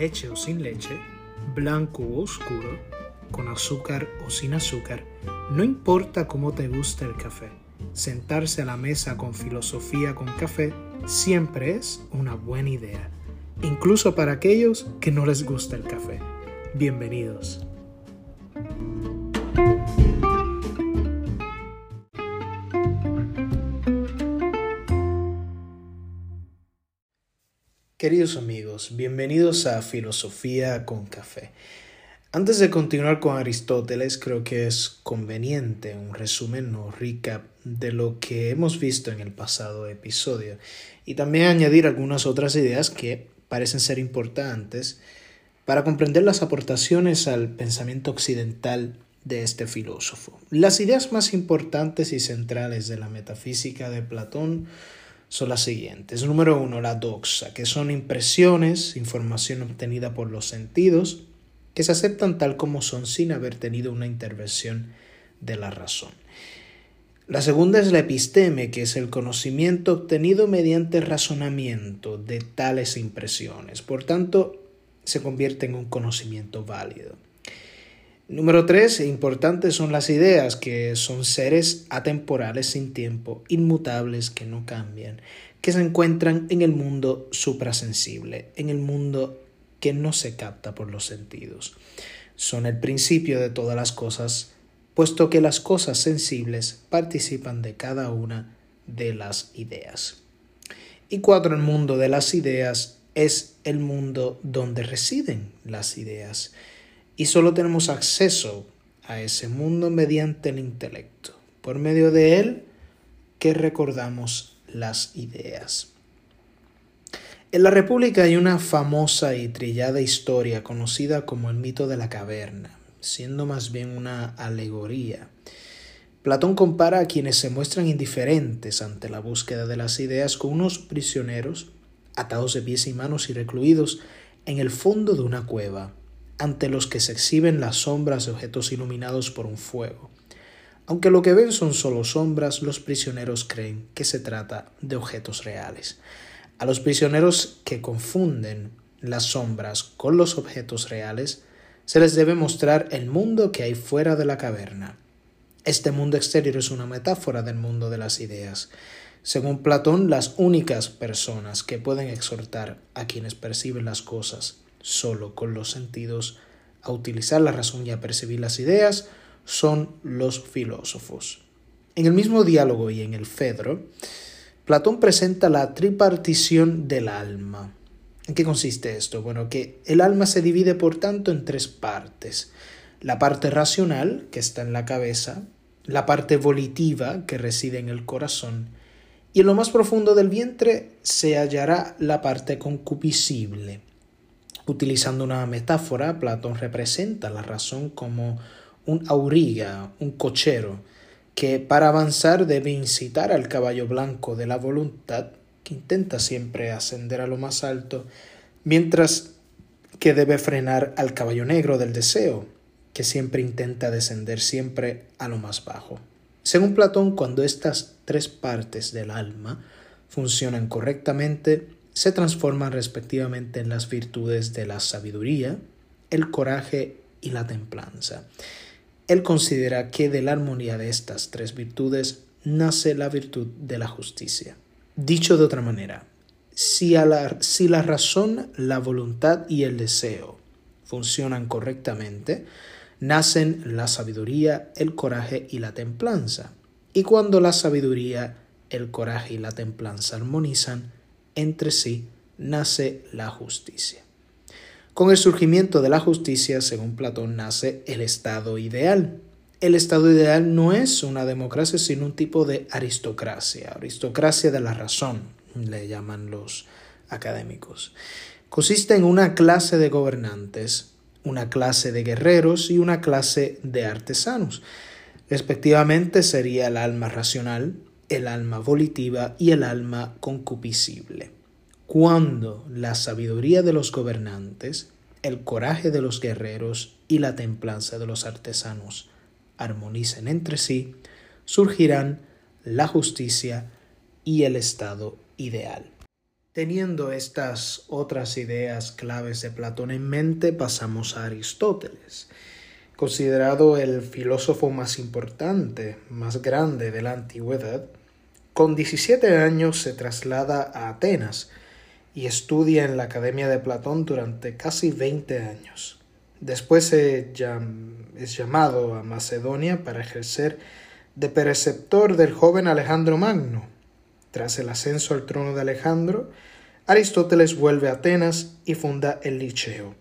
leche o sin leche, blanco o oscuro, con azúcar o sin azúcar, no importa cómo te gusta el café, sentarse a la mesa con filosofía con café siempre es una buena idea, incluso para aquellos que no les gusta el café. Bienvenidos. Queridos amigos, bienvenidos a Filosofía con Café. Antes de continuar con Aristóteles, creo que es conveniente un resumen o recap de lo que hemos visto en el pasado episodio y también añadir algunas otras ideas que parecen ser importantes para comprender las aportaciones al pensamiento occidental de este filósofo. Las ideas más importantes y centrales de la metafísica de Platón son las siguientes. Número uno, la doxa, que son impresiones, información obtenida por los sentidos, que se aceptan tal como son sin haber tenido una intervención de la razón. La segunda es la episteme, que es el conocimiento obtenido mediante razonamiento de tales impresiones. Por tanto, se convierte en un conocimiento válido. Número tres, importantes son las ideas, que son seres atemporales sin tiempo, inmutables que no cambian, que se encuentran en el mundo suprasensible, en el mundo que no se capta por los sentidos. Son el principio de todas las cosas, puesto que las cosas sensibles participan de cada una de las ideas. Y cuatro, el mundo de las ideas es el mundo donde residen las ideas y solo tenemos acceso a ese mundo mediante el intelecto, por medio de él que recordamos las ideas. En la República hay una famosa y trillada historia conocida como el mito de la caverna, siendo más bien una alegoría. Platón compara a quienes se muestran indiferentes ante la búsqueda de las ideas con unos prisioneros atados de pies y manos y recluidos en el fondo de una cueva, ante los que se exhiben las sombras de objetos iluminados por un fuego. Aunque lo que ven son solo sombras, los prisioneros creen que se trata de objetos reales. A los prisioneros que confunden las sombras con los objetos reales, se les debe mostrar el mundo que hay fuera de la caverna. Este mundo exterior es una metáfora del mundo de las ideas. Según Platón, las únicas personas que pueden exhortar a quienes perciben las cosas solo con los sentidos a utilizar la razón y a percibir las ideas son los filósofos. En el mismo diálogo y en el Fedro, Platón presenta la tripartición del alma. ¿En qué consiste esto? Bueno, que el alma se divide por tanto en tres partes. La parte racional, que está en la cabeza, la parte volitiva, que reside en el corazón, y en lo más profundo del vientre se hallará la parte concupiscible, Utilizando una metáfora, Platón representa la razón como un auriga, un cochero, que para avanzar debe incitar al caballo blanco de la voluntad, que intenta siempre ascender a lo más alto, mientras que debe frenar al caballo negro del deseo, que siempre intenta descender siempre a lo más bajo. Según Platón, cuando estas tres partes del alma funcionan correctamente, se transforman respectivamente en las virtudes de la sabiduría, el coraje y la templanza. Él considera que de la armonía de estas tres virtudes nace la virtud de la justicia. Dicho de otra manera, si, la, si la razón, la voluntad y el deseo funcionan correctamente, nacen la sabiduría, el coraje y la templanza. Y cuando la sabiduría, el coraje y la templanza armonizan, entre sí nace la justicia. Con el surgimiento de la justicia, según Platón, nace el Estado ideal. El Estado ideal no es una democracia, sino un tipo de aristocracia, aristocracia de la razón, le llaman los académicos. Consiste en una clase de gobernantes, una clase de guerreros y una clase de artesanos. Respectivamente sería el alma racional, el alma volitiva y el alma concupiscible. Cuando la sabiduría de los gobernantes, el coraje de los guerreros y la templanza de los artesanos armonicen entre sí, surgirán la justicia y el estado ideal. Teniendo estas otras ideas claves de Platón en mente, pasamos a Aristóteles, considerado el filósofo más importante, más grande de la antigüedad. Con 17 años se traslada a Atenas y estudia en la Academia de Platón durante casi 20 años. Después es llamado a Macedonia para ejercer de preceptor del joven Alejandro Magno. Tras el ascenso al trono de Alejandro, Aristóteles vuelve a Atenas y funda el Liceo,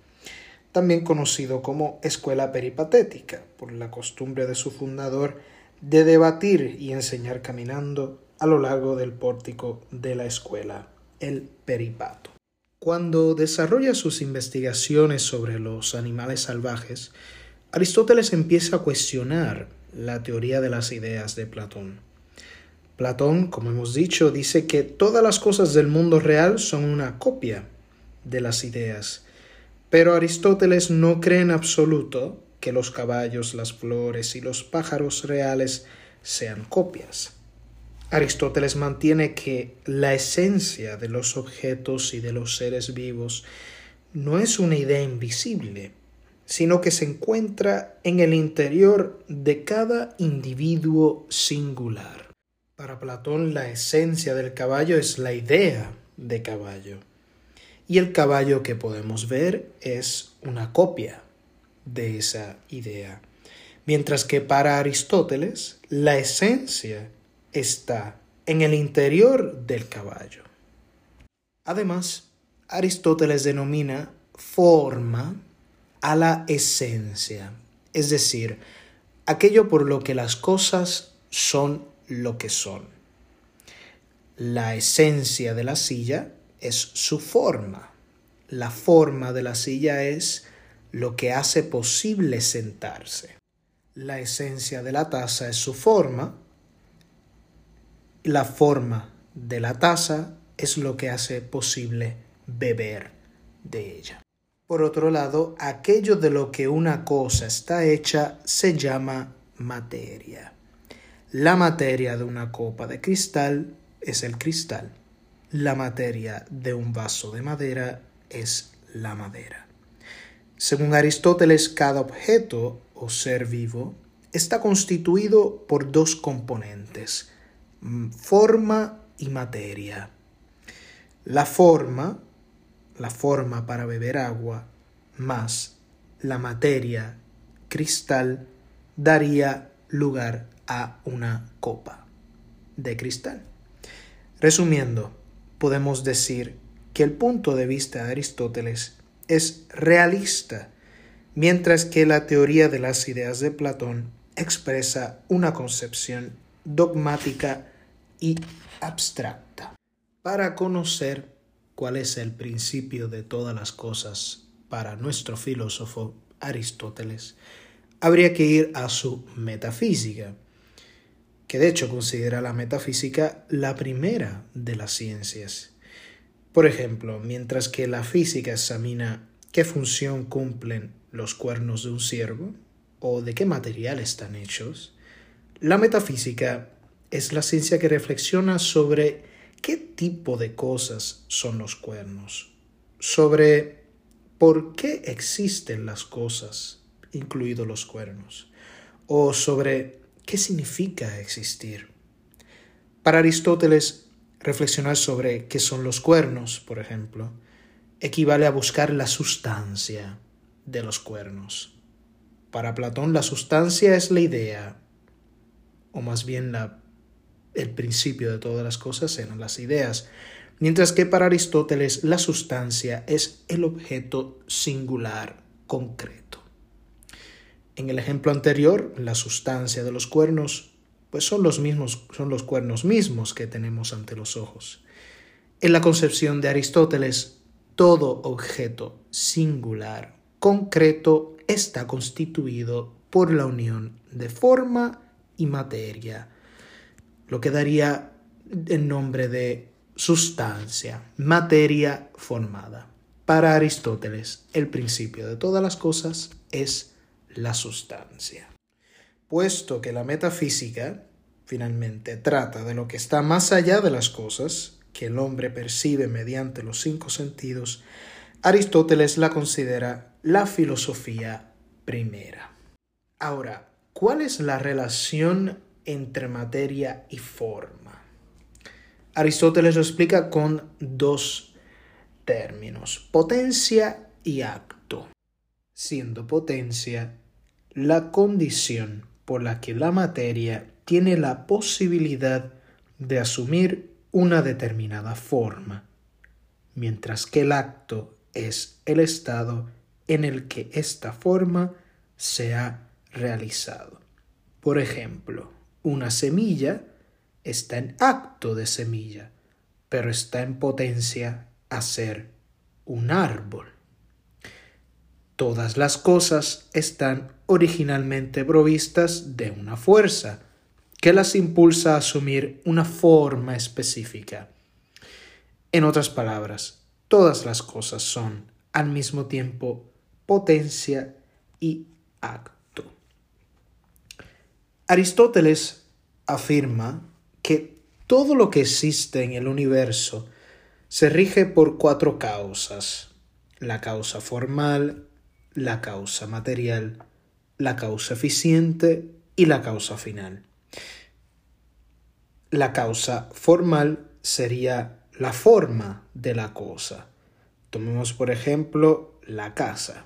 también conocido como Escuela Peripatética, por la costumbre de su fundador de debatir y enseñar caminando a lo largo del pórtico de la escuela, el peripato. Cuando desarrolla sus investigaciones sobre los animales salvajes, Aristóteles empieza a cuestionar la teoría de las ideas de Platón. Platón, como hemos dicho, dice que todas las cosas del mundo real son una copia de las ideas, pero Aristóteles no cree en absoluto que los caballos, las flores y los pájaros reales sean copias. Aristóteles mantiene que la esencia de los objetos y de los seres vivos no es una idea invisible, sino que se encuentra en el interior de cada individuo singular. Para Platón la esencia del caballo es la idea de caballo, y el caballo que podemos ver es una copia de esa idea, mientras que para Aristóteles la esencia está en el interior del caballo. Además, Aristóteles denomina forma a la esencia, es decir, aquello por lo que las cosas son lo que son. La esencia de la silla es su forma. La forma de la silla es lo que hace posible sentarse. La esencia de la taza es su forma la forma de la taza es lo que hace posible beber de ella. Por otro lado, aquello de lo que una cosa está hecha se llama materia. La materia de una copa de cristal es el cristal. La materia de un vaso de madera es la madera. Según Aristóteles, cada objeto o ser vivo está constituido por dos componentes, forma y materia. La forma, la forma para beber agua, más la materia, cristal, daría lugar a una copa de cristal. Resumiendo, podemos decir que el punto de vista de Aristóteles es realista, mientras que la teoría de las ideas de Platón expresa una concepción dogmática y abstracta. Para conocer cuál es el principio de todas las cosas para nuestro filósofo Aristóteles, habría que ir a su metafísica, que de hecho considera la metafísica la primera de las ciencias. Por ejemplo, mientras que la física examina qué función cumplen los cuernos de un ciervo o de qué material están hechos, la metafísica es la ciencia que reflexiona sobre qué tipo de cosas son los cuernos, sobre por qué existen las cosas, incluidos los cuernos, o sobre qué significa existir. Para Aristóteles, reflexionar sobre qué son los cuernos, por ejemplo, equivale a buscar la sustancia de los cuernos. Para Platón la sustancia es la idea, o más bien la, el principio de todas las cosas eran las ideas, mientras que para Aristóteles la sustancia es el objeto singular, concreto. En el ejemplo anterior, la sustancia de los cuernos, pues son los mismos, son los cuernos mismos que tenemos ante los ojos. En la concepción de Aristóteles, todo objeto singular, concreto, está constituido por la unión de forma y materia, lo que daría el nombre de sustancia, materia formada. Para Aristóteles, el principio de todas las cosas es la sustancia. Puesto que la metafísica finalmente trata de lo que está más allá de las cosas, que el hombre percibe mediante los cinco sentidos, Aristóteles la considera la filosofía primera. Ahora, ¿cuál es la relación entre materia y forma? Aristóteles lo explica con dos términos, potencia y acto, siendo potencia la condición por la que la materia tiene la posibilidad de asumir una determinada forma, mientras que el acto es el estado en el que esta forma se ha realizado. Por ejemplo, una semilla está en acto de semilla, pero está en potencia a ser un árbol. Todas las cosas están originalmente provistas de una fuerza que las impulsa a asumir una forma específica. En otras palabras, todas las cosas son al mismo tiempo potencia y acto. Aristóteles afirma que todo lo que existe en el universo se rige por cuatro causas. La causa formal, la causa material, la causa eficiente y la causa final. La causa formal sería la forma de la cosa. Tomemos por ejemplo la casa.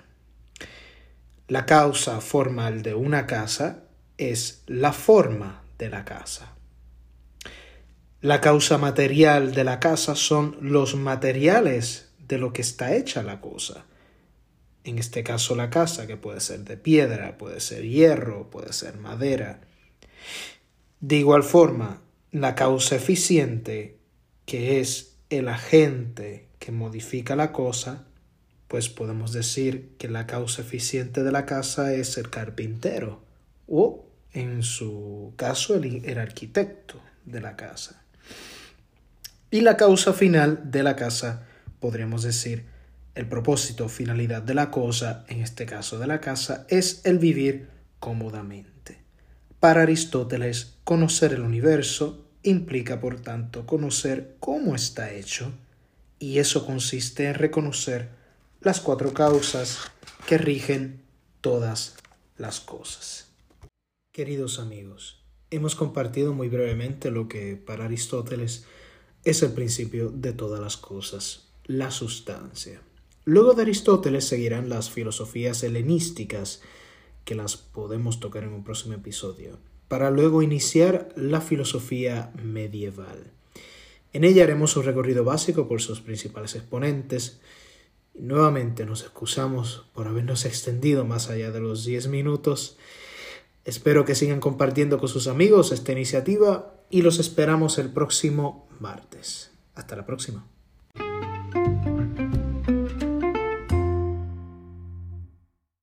La causa formal de una casa es la forma de la casa. La causa material de la casa son los materiales de lo que está hecha la cosa en este caso la casa, que puede ser de piedra, puede ser hierro, puede ser madera. De igual forma, la causa eficiente, que es el agente que modifica la cosa, pues podemos decir que la causa eficiente de la casa es el carpintero o, en su caso, el, el arquitecto de la casa. Y la causa final de la casa, podríamos decir, el propósito finalidad de la cosa, en este caso de la casa, es el vivir cómodamente. Para Aristóteles, conocer el universo implica, por tanto, conocer cómo está hecho, y eso consiste en reconocer las cuatro causas que rigen todas las cosas. Queridos amigos, hemos compartido muy brevemente lo que para Aristóteles es el principio de todas las cosas, la sustancia. Luego de Aristóteles seguirán las filosofías helenísticas, que las podemos tocar en un próximo episodio, para luego iniciar la filosofía medieval. En ella haremos un recorrido básico por sus principales exponentes. Nuevamente nos excusamos por habernos extendido más allá de los 10 minutos. Espero que sigan compartiendo con sus amigos esta iniciativa y los esperamos el próximo martes. Hasta la próxima.